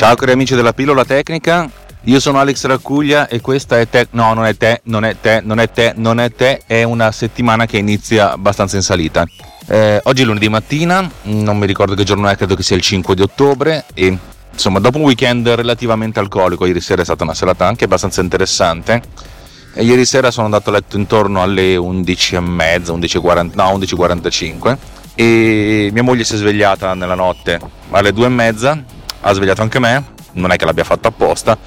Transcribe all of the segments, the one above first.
Ciao cari amici della pillola tecnica, io sono Alex Raccuglia e questa è te, no non è te, non è te, non è te, non è te, è una settimana che inizia abbastanza in salita. Eh, oggi è lunedì mattina, non mi ricordo che giorno è, credo che sia il 5 di ottobre e insomma dopo un weekend relativamente alcolico, ieri sera è stata una serata anche abbastanza interessante e ieri sera sono andato a letto intorno alle 11.30, 11.40, no 11.45 e mia moglie si è svegliata nella notte alle 2.30 ha svegliato anche me, non è che l'abbia fatto apposta,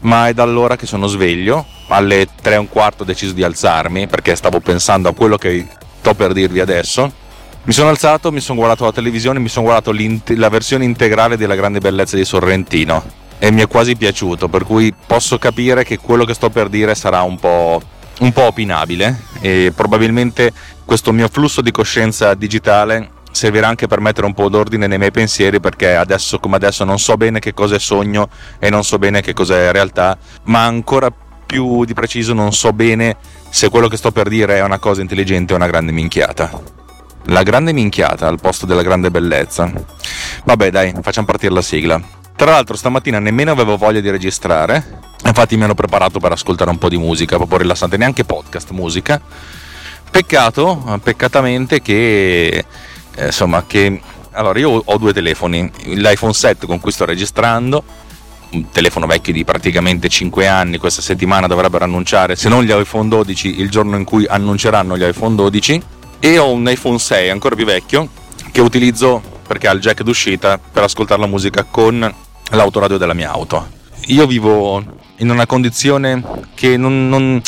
ma è da allora che sono sveglio, alle 3 e un quarto ho deciso di alzarmi perché stavo pensando a quello che sto per dirvi adesso. Mi sono alzato, mi sono guardato la televisione, mi sono guardato la versione integrale della grande bellezza di Sorrentino. E mi è quasi piaciuto, per cui posso capire che quello che sto per dire sarà un po', un po opinabile. E probabilmente questo mio flusso di coscienza digitale servirà anche per mettere un po' d'ordine nei miei pensieri perché adesso come adesso non so bene che cosa è sogno e non so bene che cosa è realtà, ma ancora più di preciso non so bene se quello che sto per dire è una cosa intelligente o una grande minchiata. La grande minchiata al posto della grande bellezza. Vabbè dai, facciamo partire la sigla. Tra l'altro stamattina nemmeno avevo voglia di registrare, infatti mi hanno preparato per ascoltare un po' di musica, proprio rilassante, neanche podcast musica. Peccato, peccatamente che eh, insomma che allora io ho due telefoni l'iPhone 7 con cui sto registrando un telefono vecchio di praticamente 5 anni questa settimana dovrebbero annunciare se non gli iPhone 12 il giorno in cui annunceranno gli iPhone 12 e ho un iPhone 6 ancora più vecchio che utilizzo perché ha il jack d'uscita per ascoltare la musica con l'autoradio della mia auto. Io vivo in una condizione che non, non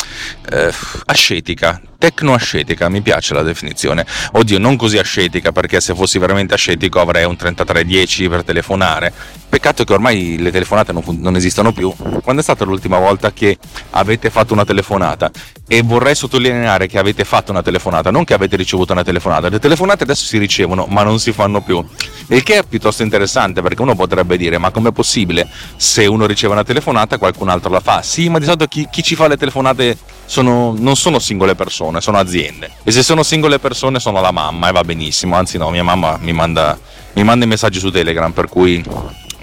eh, ascetica, tecno-ascetica, mi piace la definizione. Oddio, non così ascetica, perché se fossi veramente ascetico avrei un 3310 per telefonare. Peccato che ormai le telefonate non, non esistono più. Quando è stata l'ultima volta che avete fatto una telefonata? E vorrei sottolineare che avete fatto una telefonata, non che avete ricevuto una telefonata. Le telefonate adesso si ricevono, ma non si fanno più. Il che è piuttosto interessante, perché uno potrebbe dire: ma com'è possibile? Se uno riceve una telefonata, qualcun altro la fa. Sì, ma di solito chi, chi ci fa le telefonate sono, non sono singole persone, sono aziende. E se sono singole persone sono la mamma e va benissimo. Anzi, no, mia mamma mi manda, mi manda i messaggi su Telegram, per cui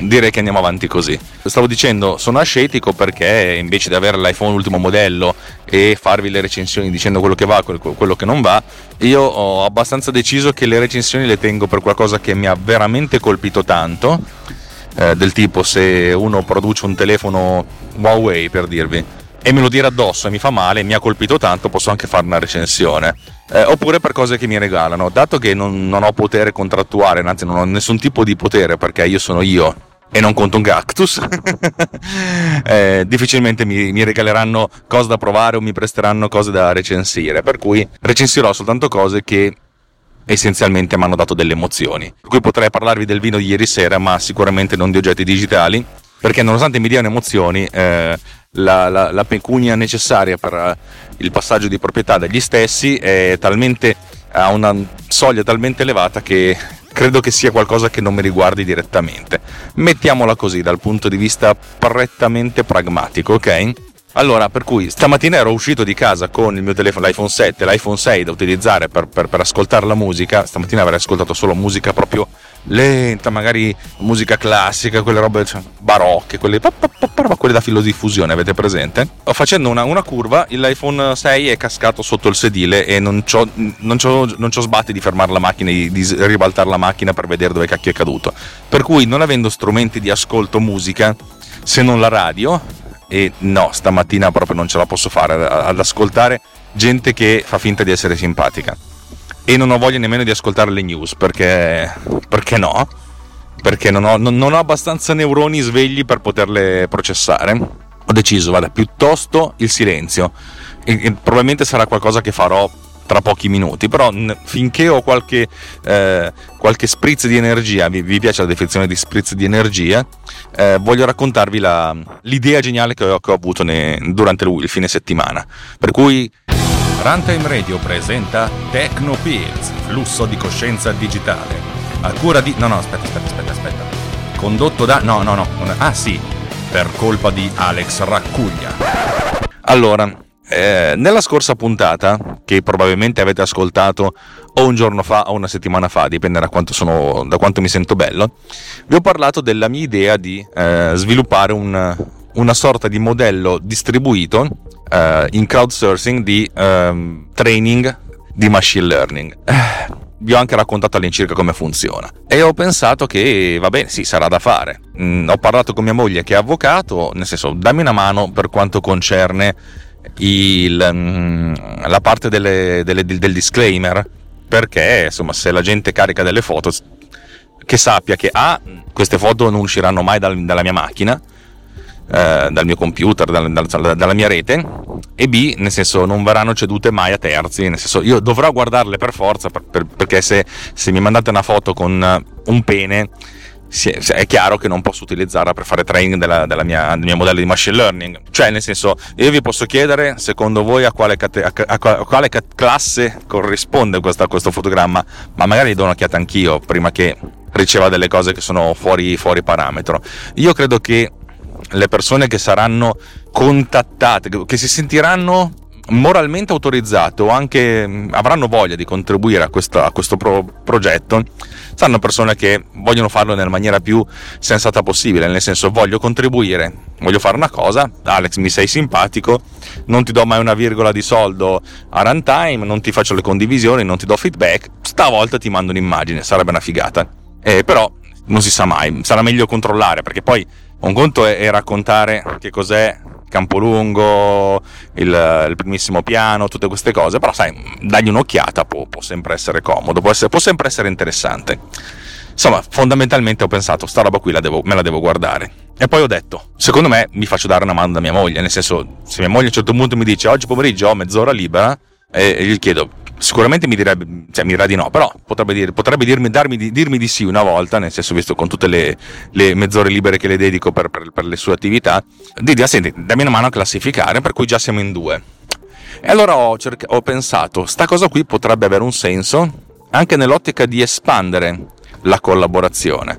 direi che andiamo avanti così. Stavo dicendo, sono ascetico perché invece di avere l'iPhone ultimo modello e farvi le recensioni dicendo quello che va, quello che non va, io ho abbastanza deciso che le recensioni le tengo per qualcosa che mi ha veramente colpito tanto. Eh, del tipo se uno produce un telefono Huawei per dirvi e me lo dire addosso e mi fa male, mi ha colpito tanto, posso anche fare una recensione. Eh, oppure per cose che mi regalano. Dato che non, non ho potere contrattuale, anzi non ho nessun tipo di potere perché io sono io e non conto un cactus, eh, difficilmente mi, mi, regaleranno cose da provare o mi presteranno cose da recensire. Per cui recensirò soltanto cose che essenzialmente mi hanno dato delle emozioni. Cui potrei parlarvi del vino di ieri sera, ma sicuramente non di oggetti digitali, perché nonostante mi diano emozioni, eh, la, la, la, pecunia necessaria per eh, il passaggio di proprietà degli stessi è talmente a una soglia talmente elevata che credo che sia qualcosa che non mi riguardi direttamente. Mettiamola così dal punto di vista prettamente pragmatico, ok? Allora, per cui stamattina ero uscito di casa con il mio telefono, l'iPhone 7, l'iPhone 6 da utilizzare per, per, per ascoltare la musica. Stamattina avrei ascoltato solo musica proprio lenta, magari musica classica, quelle robe cioè, barocche, quelle, quelle da filodiffusione, avete presente? Facendo una, una, curva, l'iPhone 6 è cascato sotto il sedile e non non c'ho sbatti di fermare la macchina, di, di ribaltare la macchina per vedere dove cacchio è caduto. Per cui, non avendo strumenti di ascolto musica, se non la radio, e no, stamattina proprio non ce la posso fare ad ascoltare gente che fa finta di essere simpatica e non ho voglia nemmeno di ascoltare le news perché, perché no? Perché non ho, non, non ho, abbastanza neuroni svegli per poterle processare. Ho deciso, vada, piuttosto il silenzio. E, e probabilmente sarà qualcosa che farò tra pochi minuti, però n- finché ho qualche, eh, qualche spritz di energia, vi, vi, piace la definizione di spritz di energia, eh, voglio raccontarvi la, l'idea geniale che ho, che ho avuto ne, durante il, il fine settimana. Per cui Runtime Radio presenta Techno Pills, flusso di coscienza digitale. A cura di... No, no, aspetta, aspetta, aspetta, aspetta. Condotto da... No, no, no. Ah sì, per colpa di Alex Raccuglia. Allora, eh, nella scorsa puntata, che probabilmente avete ascoltato o un giorno fa o una settimana fa, dipende da quanto, sono, da quanto mi sento bello, vi ho parlato della mia idea di eh, sviluppare un, una sorta di modello distribuito eh, in crowdsourcing di eh, training di machine learning. Eh, vi ho anche raccontato all'incirca come funziona e ho pensato che va bene, sì, sarà da fare. Mm, ho parlato con mia moglie che è avvocato, nel senso, dammi una mano per quanto concerne il, mm, la parte delle, delle, del disclaimer, perché insomma, se la gente carica delle foto, che sappia che A, queste foto non usciranno mai dal, dalla mia macchina, eh, dal mio computer, dal, dal, dalla mia rete e B, nel senso non verranno cedute mai a terzi, nel senso io dovrò guardarle per forza per, per, perché se, se, mi mandate una foto con un pene è chiaro che non posso utilizzarla per fare training della, della mia, del mio modello di machine learning. Cioè, nel senso, io vi posso chiedere, secondo voi, a quale, cate, a, a, a quale classe corrisponde questa, questo fotogramma, ma magari gli do un'occhiata anch'io prima che riceva delle cose che sono fuori, fuori parametro. Io credo che le persone che saranno contattate, che si sentiranno moralmente autorizzate o anche avranno voglia di contribuire a questo, a questo pro- progetto, saranno persone che vogliono farlo nella maniera più sensata possibile, nel senso voglio contribuire, voglio fare una cosa, Alex mi sei simpatico, non ti do mai una virgola di soldo a runtime, non ti faccio le condivisioni, non ti do feedback, stavolta ti mando un'immagine, sarebbe una figata. Eh, però non si sa mai, sarà meglio controllare perché poi un conto è, è raccontare che cos'è Campolungo, il, il, primissimo piano, tutte queste cose, però sai, dagli un'occhiata può, può sempre essere comodo, può, essere, può, sempre essere interessante. Insomma, fondamentalmente ho pensato, sta roba qui la devo, me la devo guardare. E poi ho detto, secondo me mi faccio dare una mano da mia moglie, nel senso, se mia moglie a un certo punto mi dice oggi pomeriggio ho mezz'ora libera, e, e gli chiedo, sicuramente mi direbbe, cioè mi dirà di no, però potrebbe, dire, potrebbe dirmi, darmi, dirmi di sì una volta, nel senso visto con tutte le, le mezz'ore libere che le dedico per, per, per le sue attività, di dire, senti, dammi una mano a classificare, per cui già siamo in due. E allora ho, cerca- ho pensato, sta cosa qui potrebbe avere un senso anche nell'ottica di espandere la collaborazione.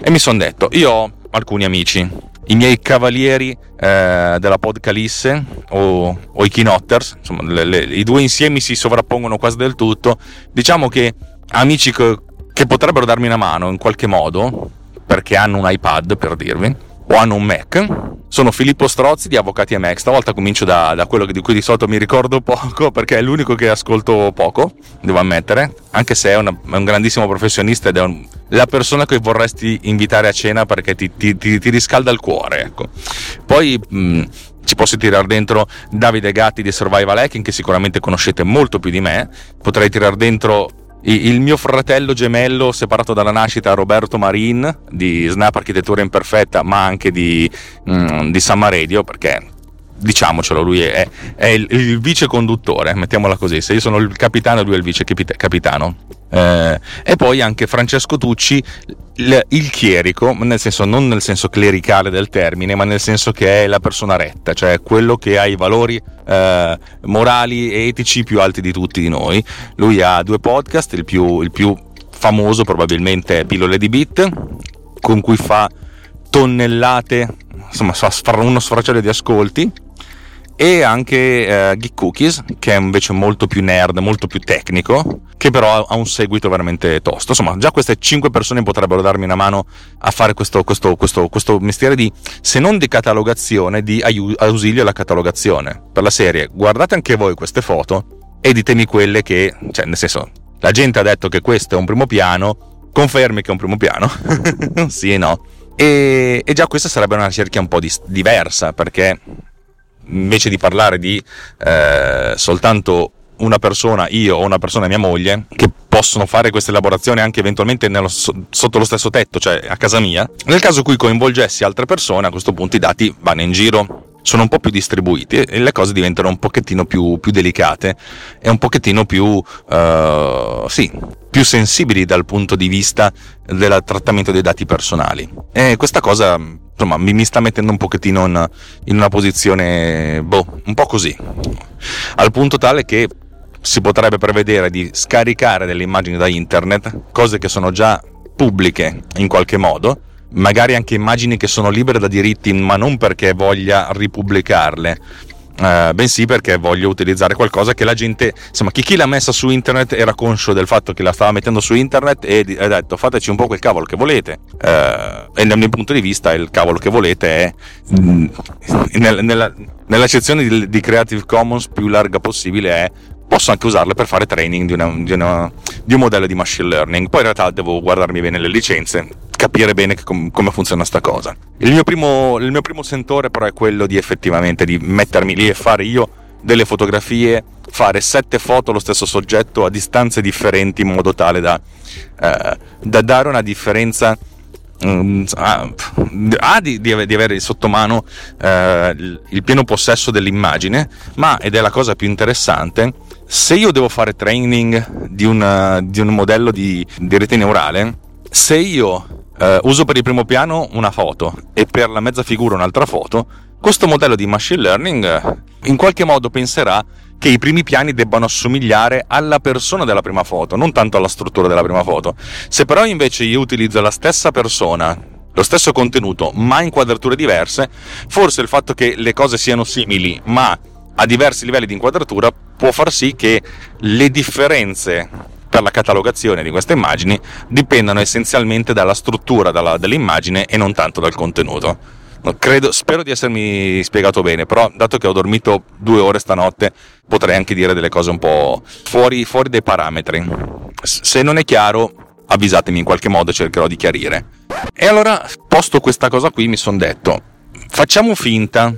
E mi sono detto, io ho alcuni amici i miei cavalieri eh, della Podcalisse o, o, i Keynotters, insomma, le, le, i due insiemi si sovrappongono quasi del tutto. Diciamo che amici che, che potrebbero darmi una mano in qualche modo, perché hanno un iPad per dirvi, o hanno un Mac. Sono Filippo Strozzi di Avvocati MX. Stavolta comincio da, da, quello di cui di solito mi ricordo poco, perché è l'unico che ascolto poco, devo ammettere, anche se è, una, è un grandissimo professionista ed è un, la persona che vorresti invitare a cena perché ti, ti, ti, ti riscalda il cuore. Ecco. Poi mh, ci posso tirare dentro Davide Gatti di Survival Hacking, che sicuramente conoscete molto più di me. Potrei tirare dentro il mio fratello gemello separato dalla nascita Roberto Marin di Snap Architettura Imperfetta ma anche di, mm, di Samma Radio perché diciamocelo lui è, è il, il, vice conduttore mettiamola così. Se io sono il capitano lui è il vice capitano. Eh, e poi anche Francesco Tucci il, il, chierico, nel senso, non nel senso clericale del termine, ma nel senso che è la persona retta, cioè quello che ha i valori eh, morali e etici più alti di tutti di noi. Lui ha due podcast, il più, il più famoso probabilmente è Pillole di Bit, con cui fa tonnellate, insomma, fa uno sfracello di ascolti e anche eh, Geek Cookies che è invece molto più nerd, molto più tecnico che però ha un seguito veramente tosto. Insomma già queste 5 persone potrebbero darmi una mano a fare questo, questo, questo, questo mestiere di se non di catalogazione di ausilio alla catalogazione per la serie. Guardate anche voi queste foto e ditemi quelle che cioè nel senso la gente ha detto che questo è un primo piano confermi che è un primo piano. Sì e no. E, e, già questa sarebbe una cerchia un po' di, diversa perché invece di parlare di eh, soltanto una persona, io o una persona mia moglie, che possono fare queste elaborazioni anche eventualmente nello, sotto lo stesso tetto, cioè a casa mia, nel caso in cui coinvolgessi altre persone, a questo punto i dati vanno in giro sono un po' più distribuiti e le cose diventano un pochettino più, più delicate e un pochettino più, uh, sì, più sensibili dal punto di vista del trattamento dei dati personali. E questa cosa insomma mi, mi sta mettendo un pochettino in, in una posizione boh, un po' così al punto tale che si potrebbe prevedere di scaricare delle immagini da internet cose che sono già pubbliche in qualche modo magari anche immagini che sono libere da diritti ma non perché voglia ripubblicarle eh, bensì perché voglio utilizzare qualcosa che la gente, insomma, chi, chi l'ha messa su internet era conscio del fatto che la stava mettendo su internet e ha detto fateci un po' quel cavolo che volete. Eh, e dal mio punto di vista il cavolo che volete è mh, mm, nella, nella, nella sezione di, di Creative Commons più larga possibile è posso anche usarle per fare training di, una, di, una, di, un modello di machine learning. Poi in realtà devo guardarmi bene le licenze, capire bene com- come funziona sta cosa. Il mio, primo, il mio primo sentore però è quello di effettivamente di mettermi lì e fare io delle fotografie, fare sette foto allo stesso soggetto a distanze differenti in modo tale da, eh, da dare una differenza ha di, di, avere sotto mano eh, il pieno possesso dell'immagine, ma, ed è la cosa più interessante, se io devo fare training di, una, di un modello di, di, rete neurale, se io eh, uso per il primo piano una foto e per la mezza figura un'altra foto, questo modello di machine learning eh, in qualche modo penserà che i primi piani debbano assomigliare alla persona della prima foto, non tanto alla struttura della prima foto. Se però invece io utilizzo la stessa persona, lo stesso contenuto, ma inquadrature diverse, forse il fatto che le cose siano simili, ma a diversi livelli di inquadratura può far sì che le differenze per la catalogazione di queste immagini dipendano essenzialmente dalla struttura dalla, dell'immagine e non tanto dal contenuto. Credo, spero di essermi spiegato bene, però dato che ho dormito due ore stanotte potrei anche dire delle cose un po' fuori, fuori dai parametri. Se non è chiaro avvisatemi in qualche modo cercherò di chiarire. E allora, posto questa cosa qui, mi sono detto, facciamo finta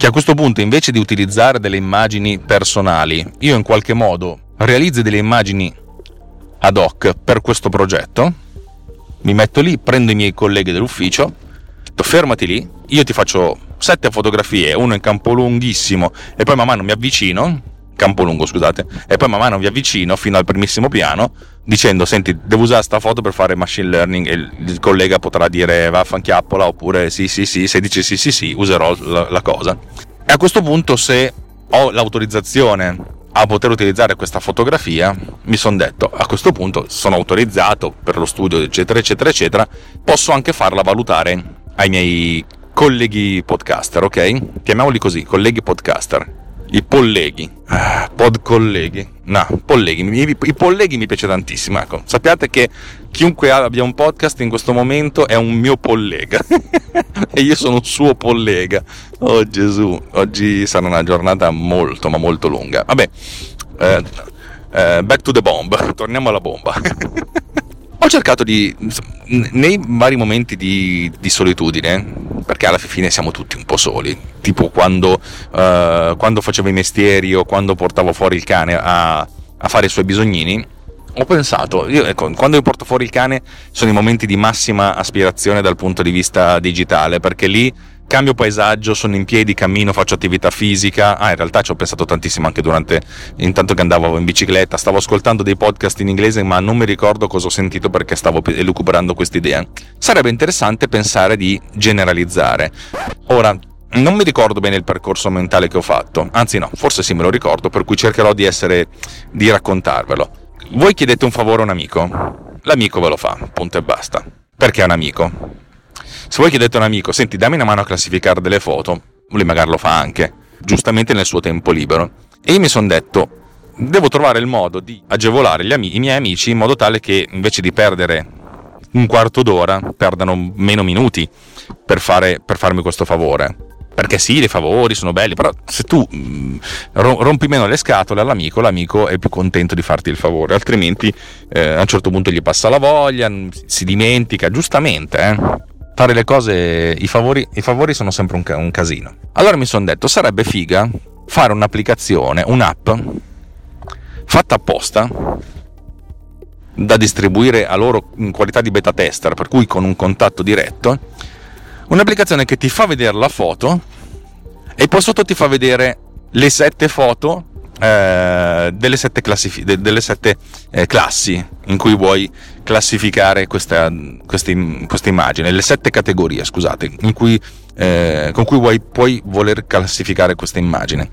che a questo punto invece di utilizzare delle immagini personali, io in qualche modo realizzi delle immagini ad hoc per questo progetto, mi metto lì, prendo i miei colleghi dell'ufficio, fermati lì, io ti faccio sette fotografie, uno in campo lunghissimo e poi man mano mi avvicino, campo lungo scusate, e poi man mano mi avvicino fino al primissimo piano dicendo senti devo usare sta foto per fare machine learning e il collega potrà dire vaffanchiappola oppure sì sì sì, se dice sì sì sì userò la, la cosa. E a questo punto se ho l'autorizzazione a poter utilizzare questa fotografia, mi sono detto a questo punto sono autorizzato per lo studio, eccetera, eccetera, eccetera, posso anche farla valutare ai miei colleghi podcaster, ok? Chiamiamoli così, colleghi podcaster i polleghi, ah, pod colleghi, no, polleghi, I, i polleghi mi piace tantissimo, ecco, sappiate che chiunque abbia un podcast in questo momento è un mio pollega e io sono un suo pollega, oh Gesù, oggi sarà una giornata molto ma molto lunga, vabbè, eh, eh, back to the bomb, torniamo alla bomba. Ho cercato di, nei vari momenti di, di, solitudine, perché alla fine siamo tutti un po' soli, tipo quando, uh, quando facevo i mestieri o quando portavo fuori il cane a, a fare i suoi bisognini, ho pensato, io, ecco, quando io porto fuori il cane sono i momenti di massima aspirazione dal punto di vista digitale, perché lì cambio paesaggio, sono in piedi, cammino, faccio attività fisica. Ah, in realtà ci ho pensato tantissimo anche durante, intanto che andavo in bicicletta, stavo ascoltando dei podcast in inglese, ma non mi ricordo cosa ho sentito perché stavo elucubrando quest'idea. Sarebbe interessante pensare di generalizzare. Ora, non mi ricordo bene il percorso mentale che ho fatto, anzi no, forse sì me lo ricordo, per cui cercherò di essere, di raccontarvelo. Voi chiedete un favore a un amico, l'amico ve lo fa, punto e basta. Perché è un amico? Se voi chiedete a un amico, senti, dammi una mano a classificare delle foto, lui magari lo fa anche, giustamente nel suo tempo libero. E io mi sono detto, devo trovare il modo di agevolare am- i miei amici in modo tale che invece di perdere un quarto d'ora, perdano meno minuti per, fare, per farmi questo favore. Perché sì, i favori sono belli, però se tu mm, rompi meno le scatole all'amico, l'amico è più contento di farti il favore, altrimenti eh, a un certo punto gli passa la voglia, si dimentica, giustamente. Eh? Fare le cose, i favori, i favori sono sempre un, un casino. Allora mi sono detto, sarebbe figa fare un'applicazione, un'app fatta apposta da distribuire a loro in qualità di beta tester, per cui con un contatto diretto, un'applicazione che ti fa vedere la foto e poi sotto ti fa vedere le sette foto eh, delle sette, classif- de- delle sette eh, classi in cui vuoi classificare questa, questa, questa, immagine, le sette categorie, scusate, cui, eh, con cui vuoi, puoi voler classificare questa immagine.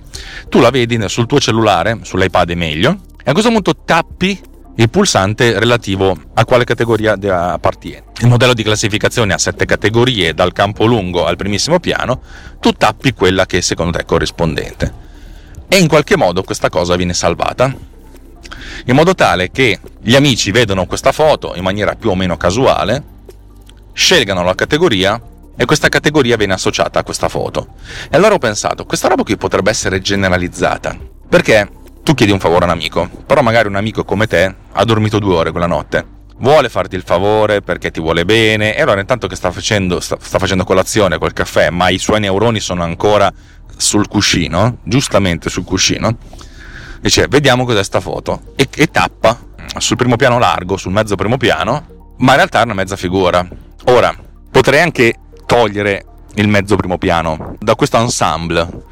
Tu la vedi sul tuo cellulare, sull'iPad è meglio, e a questo punto tappi il pulsante relativo a quale categoria appartiene. Il modello di classificazione ha sette categorie, dal campo lungo al primissimo piano, tu tappi quella che secondo te è corrispondente. E in qualche modo questa cosa viene salvata, in modo tale che gli amici vedono questa foto in maniera più o meno casuale, scelgano la categoria e questa categoria viene associata a questa foto. E allora ho pensato, questa roba qui potrebbe essere generalizzata, perché? Tu chiedi un favore a un amico, però magari un amico come te ha dormito due ore quella notte, vuole farti il favore perché ti vuole bene, e allora intanto che sta facendo, sta, sta facendo colazione col caffè, ma i suoi neuroni sono ancora sul cuscino, giustamente sul cuscino, dice vediamo cos'è sta foto, e, e tappa sul primo piano largo, sul mezzo primo piano, ma in realtà è una mezza figura. Ora, potrei anche togliere il mezzo primo piano da questo ensemble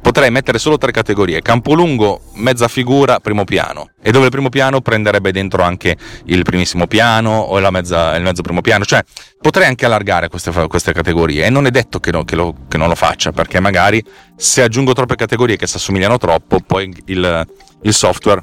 potrei mettere solo tre categorie. Campo lungo, mezza figura, primo piano. E dove il primo piano prenderebbe dentro anche il primissimo piano o mezza, il mezzo primo piano? Cioè potrei anche allargare queste, queste categorie. E non è detto che, no, che, lo, che, non lo faccia perché magari se aggiungo troppe categorie che si assomigliano troppo poi il, il software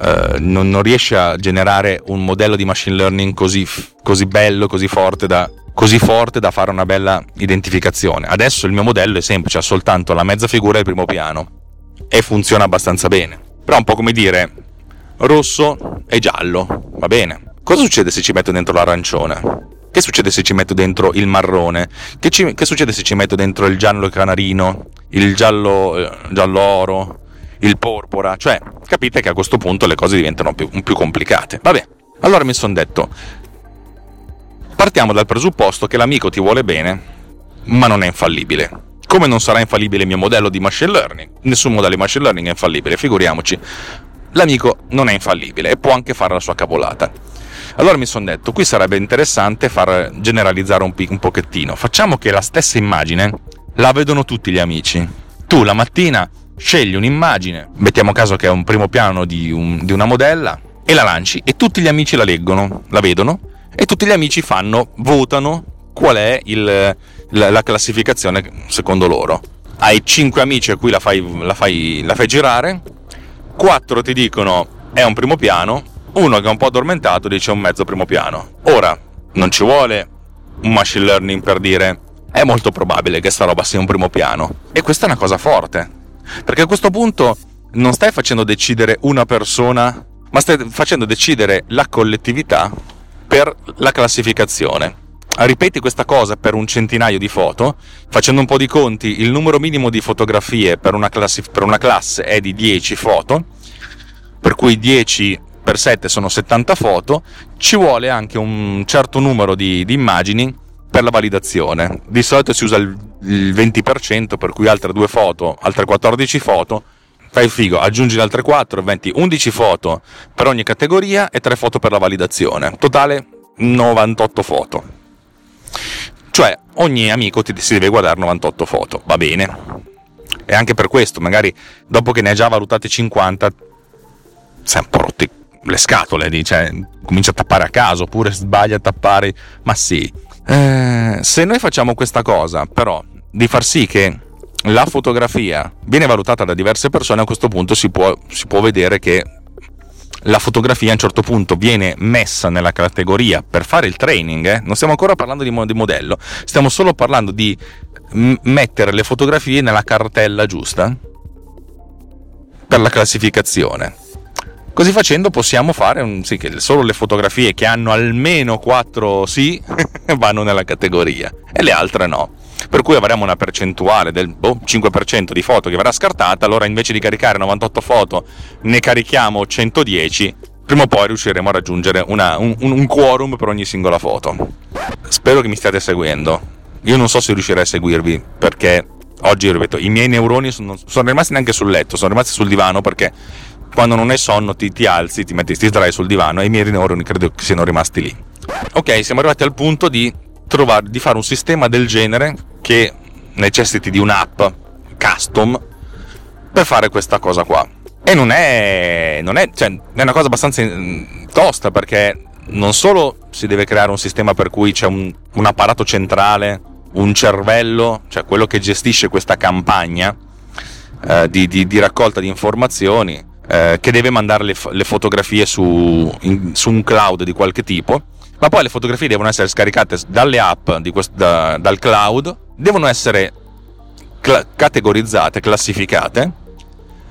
Uh, non, non, riesce a generare un modello di machine learning così, così bello, così forte da così forte da fare una bella identificazione. Adesso il mio modello è semplice, ha soltanto la mezza figura e il primo piano e funziona abbastanza bene. Però è un po' come dire rosso e giallo, va bene. Cosa succede se ci metto dentro l'arancione? Che succede se ci metto dentro il marrone? Che, ci, che succede se ci metto dentro il giallo canarino, il giallo, eh, giallo oro, il porpora? Cioè, capite che a questo punto le cose diventano più, più complicate. Vabbè, allora mi sono detto, Partiamo dal presupposto che l'amico ti vuole bene, ma non è infallibile. Come non sarà infallibile il mio modello di machine learning? Nessun modello di machine learning è infallibile, figuriamoci. L'amico non è infallibile e può anche fare la sua cavolata. Allora mi sono detto, qui sarebbe interessante far generalizzare un, un pochettino. Facciamo che la stessa immagine la vedono tutti gli amici. Tu la mattina scegli un'immagine, mettiamo caso che è un primo piano di, un, di una modella, e la lanci e tutti gli amici la leggono, la vedono e tutti gli amici fanno, votano qual è il, la, la, classificazione secondo loro. Hai 5 amici a cui la fai, la, fai, la fai girare, 4 ti dicono è un primo piano, uno che è un po' addormentato dice un mezzo primo piano. Ora, non ci vuole un machine learning per dire è molto probabile che sta roba sia un primo piano. E questa è una cosa forte, perché a questo punto non stai facendo decidere una persona, ma stai facendo decidere la collettività per la classificazione. Ripeti questa cosa per un centinaio di foto, facendo un po' di conti, il numero minimo di fotografie per una, classi- per una classe è di 10 foto, per cui 10 per 7 sono 70 foto, ci vuole anche un certo numero di, di immagini per la validazione. Di solito si usa il, il 20%, per cui altre due foto, altre 14 foto, fai il figo, aggiungi le altre 4, 20, 11 foto per ogni categoria e 3 foto per la validazione. Totale 98 foto. Cioè, ogni amico ti si deve guardare 98 foto, va bene. E anche per questo, magari dopo che ne hai già valutate 50, sei un po' rotti le scatole, cioè, comincia a tappare a caso, oppure sbaglia a tappare, ma sì. Eh, se noi facciamo questa cosa, però, di far sì che la fotografia viene valutata da diverse persone, a questo punto si può, si può vedere che la fotografia a un certo punto viene messa nella categoria per fare il training, eh? non stiamo ancora parlando di, modello, stiamo solo parlando di m- mettere le fotografie nella cartella giusta per la classificazione. Così facendo possiamo fare un, sì, che solo le fotografie che hanno almeno 4 sì vanno nella categoria e le altre no per cui avremo una percentuale del boh, 5% di foto che verrà scartata, allora invece di caricare 98 foto ne carichiamo 110, prima o poi riusciremo a raggiungere una, un, un quorum per ogni singola foto. Spero che mi stiate seguendo. Io non so se riuscirei a seguirvi perché oggi, ripeto, i miei neuroni sono, sono rimasti neanche sul letto, sono rimasti sul divano perché quando non hai sonno ti, ti alzi, ti metti, ti sdrai sul divano e i miei neuroni credo che siano rimasti lì. Ok, siamo arrivati al punto di trovare, di fare un sistema del genere che necessiti di un'app custom per fare questa cosa qua. E non è, non è, cioè, è una cosa abbastanza mm, tosta perché non solo si deve creare un sistema per cui c'è un, un apparato centrale, un cervello, cioè quello che gestisce questa campagna eh, di, di, di, raccolta di informazioni, eh, che deve mandare le, le fotografie su, in, su, un cloud di qualche tipo, ma poi le fotografie devono essere scaricate dalle app questo, da, dal cloud, devono essere cl- categorizzate, classificate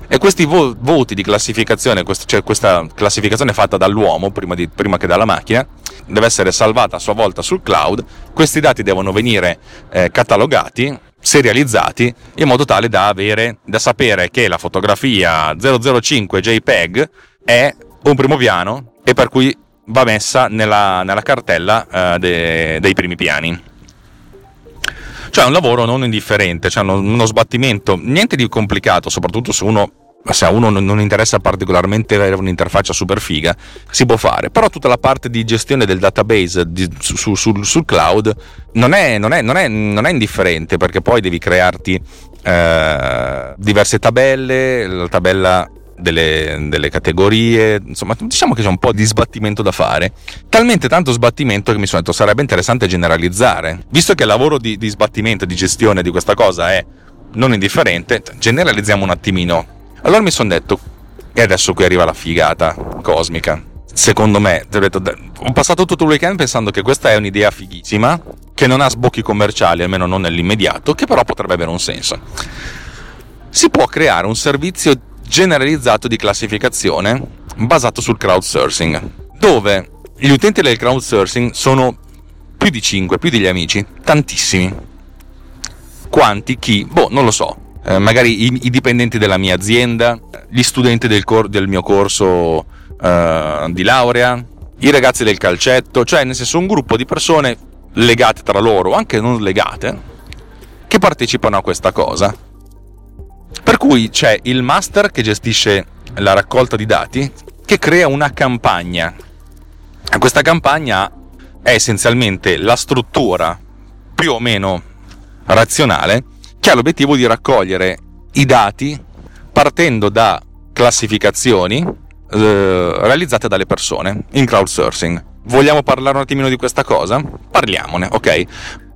e questi vo- voti di classificazione, quest- cioè questa classificazione fatta dall'uomo prima, di, prima, che dalla macchina, deve essere salvata a sua volta sul cloud. Questi dati devono venire eh, catalogati, serializzati, in modo tale da, avere, da sapere che la fotografia 005 JPEG è un primo piano e per cui va messa nella, nella cartella eh, de- dei primi piani. Cioè è un lavoro non indifferente, cioè uno, uno sbattimento, niente di complicato, soprattutto se uno se a uno non interessa particolarmente avere un'interfaccia super figa, si può fare. Però tutta la parte di gestione del database di, su, su, sul cloud non è, non, è, non, è, non è, indifferente perché poi devi crearti eh, diverse tabelle, la tabella delle, delle, categorie, insomma diciamo che c'è un po' di sbattimento da fare. Talmente tanto sbattimento che mi sono detto sarebbe interessante generalizzare. Visto che il lavoro di, di sbattimento di gestione di questa cosa è non indifferente, generalizziamo un attimino. Allora mi sono detto, e adesso qui arriva la figata cosmica. Secondo me, ho passato tutto il weekend pensando che questa è un'idea fighissima, che non ha sbocchi commerciali, almeno non nell'immediato, che però potrebbe avere un senso. Si può creare un servizio generalizzato di classificazione basato sul crowdsourcing, dove gli utenti del crowdsourcing sono più di 5, più degli amici, tantissimi. Quanti? Chi? Boh, non lo so. Eh, magari i, i, dipendenti della mia azienda, gli studenti del, cor- del mio corso eh, di laurea, i ragazzi del calcetto, cioè nel senso un gruppo di persone legate tra loro, anche non legate, che partecipano a questa cosa per cui c'è il master che gestisce la raccolta di dati, che crea una campagna. Questa campagna è essenzialmente la struttura più o meno razionale che ha l'obiettivo di raccogliere i dati partendo da classificazioni eh, realizzate dalle persone in crowdsourcing. Vogliamo parlare un attimino di questa cosa? Parliamone, ok?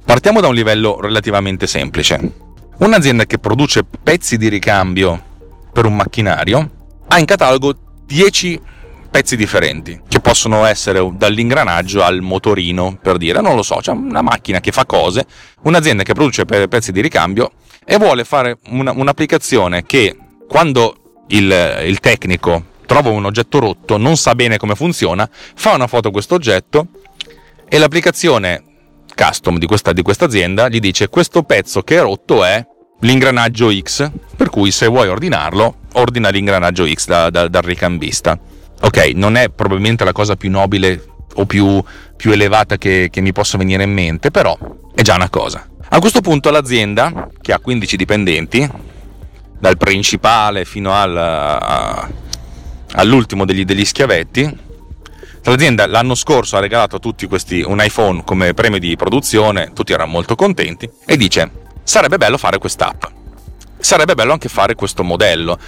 Partiamo da un livello relativamente semplice. Un'azienda che produce pezzi di ricambio per un macchinario ha in catalogo 10 pezzi differenti possono essere dall'ingranaggio al motorino per dire non lo so c'è una macchina che fa cose un'azienda che produce pezzi di ricambio e vuole fare una, un'applicazione che quando il, il tecnico trova un oggetto rotto non sa bene come funziona fa una foto a questo oggetto e l'applicazione custom di questa, di questa azienda gli dice questo pezzo che è rotto è l'ingranaggio X, per cui se vuoi ordinarlo, ordina l'ingranaggio X da, da, dal ricambista. Ok, non è probabilmente la cosa più nobile o più, più elevata che, che mi possa venire in mente, però è già una cosa. A questo punto l'azienda, che ha 15 dipendenti, dal principale fino al, a, all'ultimo degli, degli schiavetti, L'azienda l'anno scorso ha regalato a tutti questi un iPhone come premio di produzione, tutti erano molto contenti, e dice sarebbe bello fare quest'app. Sarebbe bello anche fare questo modello.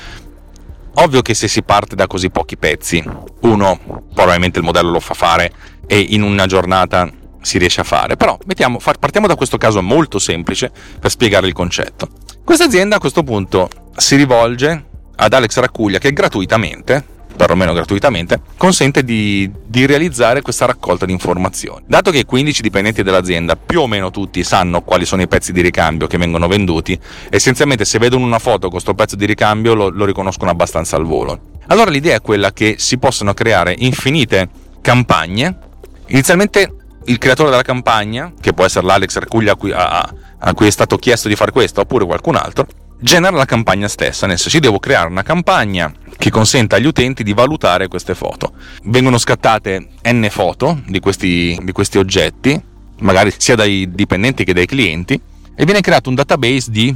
Ovvio che se si parte da così pochi pezzi, uno probabilmente il modello lo fa fare e in una giornata si riesce a fare, però mettiamo, partiamo da questo caso molto semplice per spiegare il concetto. Questa azienda a questo punto si rivolge ad Alex Raccuglia che gratuitamente perlomeno gratuitamente, consente di, di, realizzare questa raccolta di informazioni. Dato che i 15 dipendenti dell'azienda più o meno tutti sanno quali sono i pezzi di ricambio che vengono venduti, essenzialmente se vedono una foto con questo pezzo di ricambio lo, lo riconoscono abbastanza al volo. Allora l'idea è quella che si possano creare infinite campagne. Inizialmente il creatore della campagna, che può essere l'Alex Arcuglia a cui, a, a cui è stato chiesto di fare questo, oppure qualcun altro, genera la campagna stessa, nel senso io devo creare una campagna che consenta agli utenti di valutare queste foto. Vengono scattate n foto di questi, di questi oggetti, magari sia dai dipendenti che dai clienti, e viene creato un database di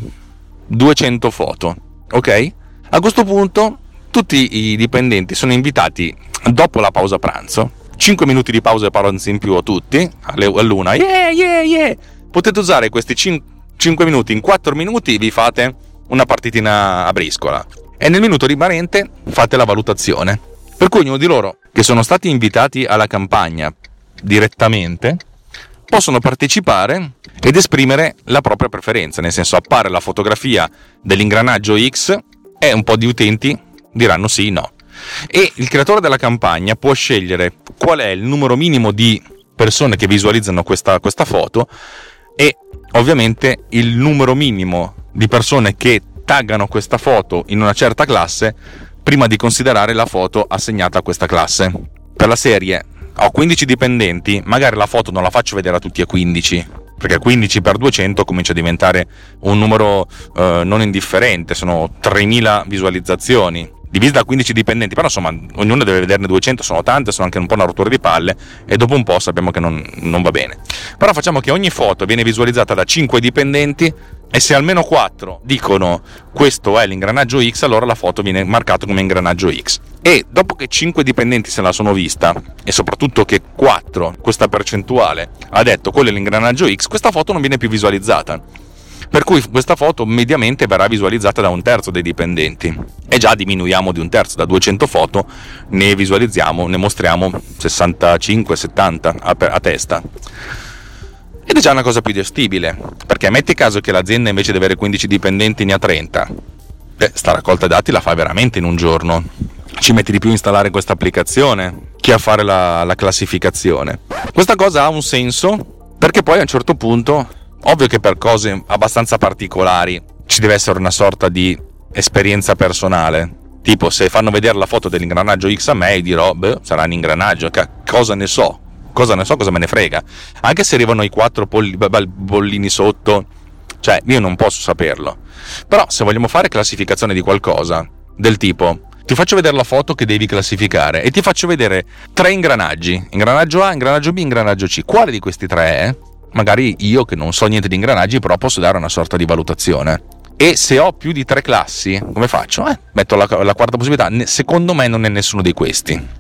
200 foto. Ok? A questo punto tutti i dipendenti sono invitati dopo la pausa pranzo, 5 minuti di pausa e pranzo in più a tutti, all'una, yeah, yeah, yeah! Potete usare questi 5 minuti, in 4 minuti vi fate una partitina a briscola e nel minuto rimanente fate la valutazione. Per cui ognuno di loro che sono stati invitati alla campagna direttamente possono partecipare ed esprimere la propria preferenza, nel senso appare la fotografia dell'ingranaggio X e un po' di utenti diranno sì, no. E il creatore della campagna può scegliere qual è il numero minimo di persone che visualizzano questa, questa foto e ovviamente il numero minimo di persone che taggano questa foto in una certa classe prima di considerare la foto assegnata a questa classe. Per la serie ho 15 dipendenti, magari la foto non la faccio vedere a tutti e 15, perché 15 per 200 comincia a diventare un numero eh, non indifferente, sono 3000 visualizzazioni divisa da 15 dipendenti, però insomma ognuno deve vederne 200, sono tante, sono anche un po' una rottura di palle e dopo un po' sappiamo che non, non va bene. Però facciamo che ogni foto viene visualizzata da 5 dipendenti e se almeno 4 dicono questo è l'ingranaggio X, allora la foto viene marcata come ingranaggio X. E dopo che 5 dipendenti se la sono vista, e soprattutto che 4, questa percentuale, ha detto quello è l'ingranaggio X, questa foto non viene più visualizzata per cui questa foto mediamente verrà visualizzata da un terzo dei dipendenti e già diminuiamo di un terzo, da 200 foto ne visualizziamo, ne mostriamo 65-70 a, a testa. Ed è già una cosa più gestibile, perché metti caso che l'azienda invece di avere 15 dipendenti ne ha 30, beh, sta raccolta dati la fa veramente in un giorno. Ci metti di più a installare questa applicazione che a fare la, la classificazione. Questa cosa ha un senso perché poi a un certo punto Ovvio che per cose abbastanza particolari ci deve essere una sorta di esperienza personale. Tipo, se fanno vedere la foto dell'ingranaggio X a me, dirò, beh, sarà un ingranaggio, cosa ne so? Cosa ne so, cosa me ne frega? Anche se arrivano i quattro polli, bollini sotto, cioè, io non posso saperlo. Però, se vogliamo fare classificazione di qualcosa, del tipo, ti faccio vedere la foto che devi classificare e ti faccio vedere tre ingranaggi, ingranaggio A, ingranaggio B, ingranaggio C. Quale di questi tre è? Magari io che non so niente di ingranaggi, però posso dare una sorta di valutazione. E se ho più di tre classi, come faccio? Eh, metto la, la quarta possibilità. Secondo me non è nessuno di questi.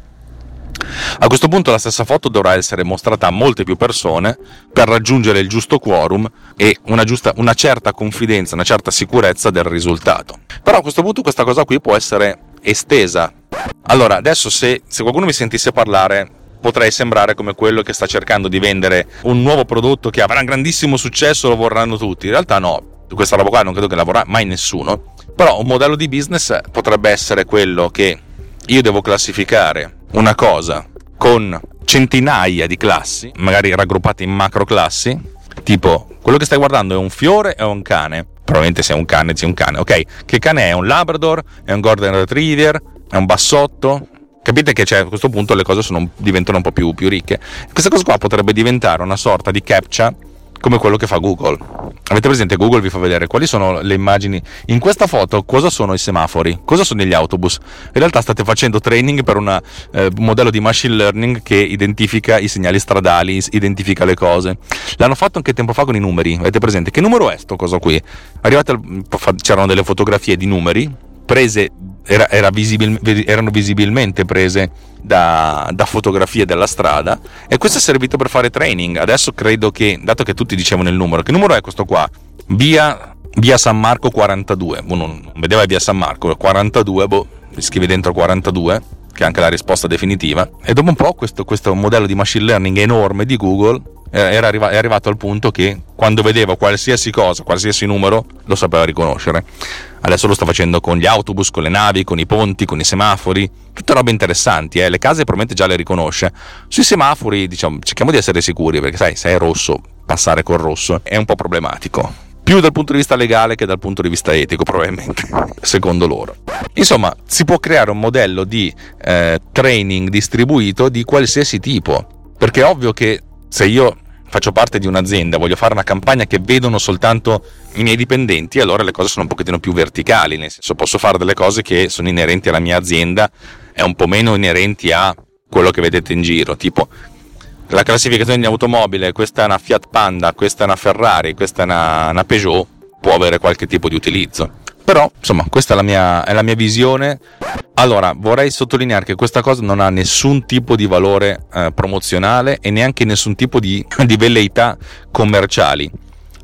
A questo punto la stessa foto dovrà essere mostrata a molte più persone per raggiungere il giusto quorum e una, giusta, una, certa confidenza, una certa sicurezza del risultato. Però a questo punto questa cosa qui può essere estesa. Allora, adesso se, se qualcuno mi sentisse parlare potrei sembrare come quello che sta cercando di vendere un nuovo prodotto che avrà un grandissimo successo, lo vorranno tutti. In realtà no, questa roba qua non credo che lavorerà mai nessuno. Però un modello di business potrebbe essere quello che io devo classificare una cosa con centinaia di classi, magari raggruppate in macro classi, tipo quello che stai guardando è un fiore o un cane? Probabilmente se è un cane, sia un cane, ok? Che cane è? Un Labrador? È un Golden Retriever? È un bassotto? Capite che cioè, a questo punto le cose sono, diventano un po' più, più, ricche. Questa cosa qua potrebbe diventare una sorta di captcha come quello che fa Google. Avete presente? Google vi fa vedere quali sono le immagini. In questa foto cosa sono i semafori? Cosa sono gli autobus? In realtà state facendo training per una, eh, un modello di machine learning che identifica i segnali stradali, identifica le cose. L'hanno fatto anche tempo fa con i numeri. Avete presente? Che numero è sto cosa qui? Arrivate al, c'erano delle fotografie di numeri prese era, era visibil, erano visibilmente prese da, da, fotografie della strada e questo è servito per fare training. Adesso credo che, dato che tutti dicevano il numero, che numero è questo qua? Via, via San Marco 42, uno non vedeva via San Marco, 42, boh, scrive dentro 42, che è anche la risposta definitiva. E dopo un po' questo, questo modello di machine learning enorme di Google era arriva, è arrivato al punto che quando vedeva qualsiasi cosa, qualsiasi numero, lo sapeva riconoscere. Adesso lo sta facendo con gli autobus, con le navi, con i ponti, con i semafori, tutte robe interessanti, eh? le case probabilmente già le riconosce. Sui semafori, diciamo, cerchiamo di essere sicuri, perché sai, se è rosso, passare col rosso è un po' problematico. Più dal punto di vista legale che dal punto di vista etico, probabilmente, secondo loro. Insomma, si può creare un modello di eh, training distribuito di qualsiasi tipo, perché è ovvio che se io faccio parte di un'azienda, voglio fare una campagna che vedono soltanto i miei dipendenti, allora le cose sono un pochettino più verticali, nel senso posso fare delle cose che sono inerenti alla mia azienda e un po' meno inerenti a quello che vedete in giro, tipo la classificazione di automobile, questa è una Fiat Panda, questa è una Ferrari, questa è una, una Peugeot, può avere qualche tipo di utilizzo. Però, insomma, questa è la mia, è la mia visione. Allora, vorrei sottolineare che questa cosa non ha nessun tipo di valore eh, promozionale e neanche nessun tipo di, di velleità commerciali.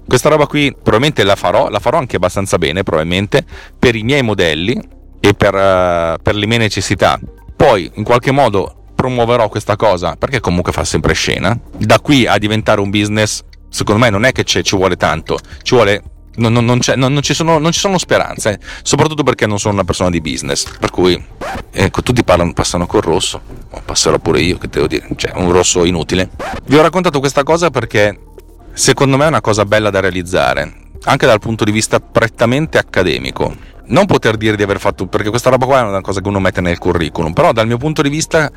Questa roba qui probabilmente la farò, la farò anche abbastanza bene, probabilmente, per i miei modelli e per, uh, per le mie necessità. Poi, in qualche modo, promuoverò questa cosa perché comunque fa sempre scena. Da qui a diventare un business, secondo me non è che ci vuole tanto, ci vuole non, non, non, non ci, sono, ci, sono, speranze, soprattutto perché non sono una persona di business. Per cui ecco, tutti parlano, passano col rosso, passerò pure io, che devo dire, cioè un rosso inutile. Vi ho raccontato questa cosa perché secondo me è una cosa bella da realizzare, anche dal punto di vista prettamente accademico. Non poter dire di aver fatto, perché questa roba qua è una cosa che uno mette nel curriculum, però dal mio punto di vista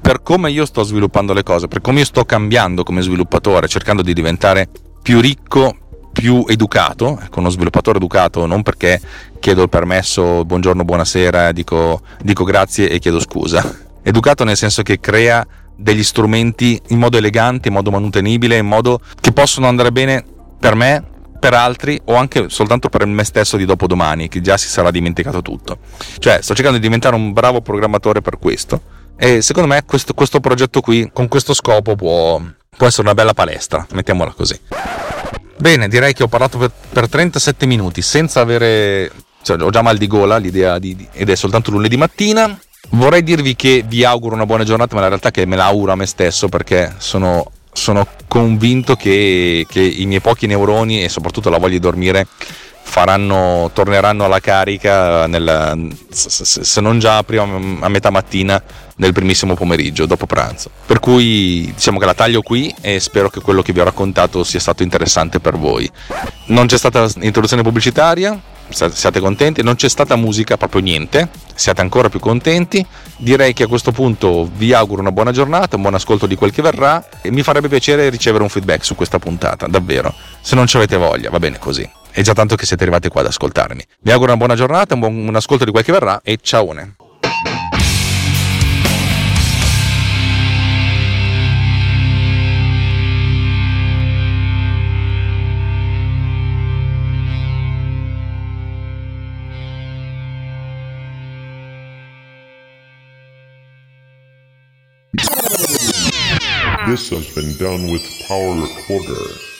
per come io sto sviluppando le cose, per come io sto cambiando come sviluppatore, cercando di diventare più ricco, più educato, ecco, uno sviluppatore educato non perché chiedo il permesso, buongiorno, buonasera, dico, dico grazie e chiedo scusa. Educato nel senso che crea degli strumenti in modo elegante, in modo manutenibile, in modo che possono andare bene per me, per altri o anche soltanto per me stesso di dopodomani, che già si sarà dimenticato tutto. Cioè, sto cercando di diventare un bravo programmatore per questo. E secondo me questo, questo progetto qui, con questo scopo, può, può essere una bella palestra, mettiamola così. Bene, direi che ho parlato per, per 37 minuti senza avere... Cioè, ho già mal di gola l'idea di, ed è soltanto lunedì mattina. Vorrei dirvi che vi auguro una buona giornata, ma in realtà che me la auguro a me stesso perché sono, sono convinto che, che i miei pochi neuroni e soprattutto la voglia di dormire faranno, torneranno alla carica nel, se non già prima a metà mattina del primissimo pomeriggio dopo pranzo. Per cui diciamo che la taglio qui e spero che quello che vi ho raccontato sia stato interessante per voi. Non c'è stata introduzione pubblicitaria siate contenti. Non c'è stata musica proprio niente. Siate ancora più contenti. Direi che a questo punto vi auguro una buona giornata un buon ascolto di quel che verrà e mi farebbe piacere ricevere un feedback su questa puntata davvero. Se non ci avete voglia va bene così è già tanto che siete arrivati qua ad ascoltarmi. Vi auguro una buona giornata, un buon ascolto di quel che verrà e ciao. This has been done with Power Recorder.